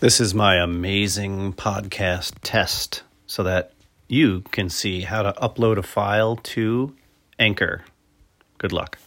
This is my amazing podcast test so that you can see how to upload a file to Anchor. Good luck.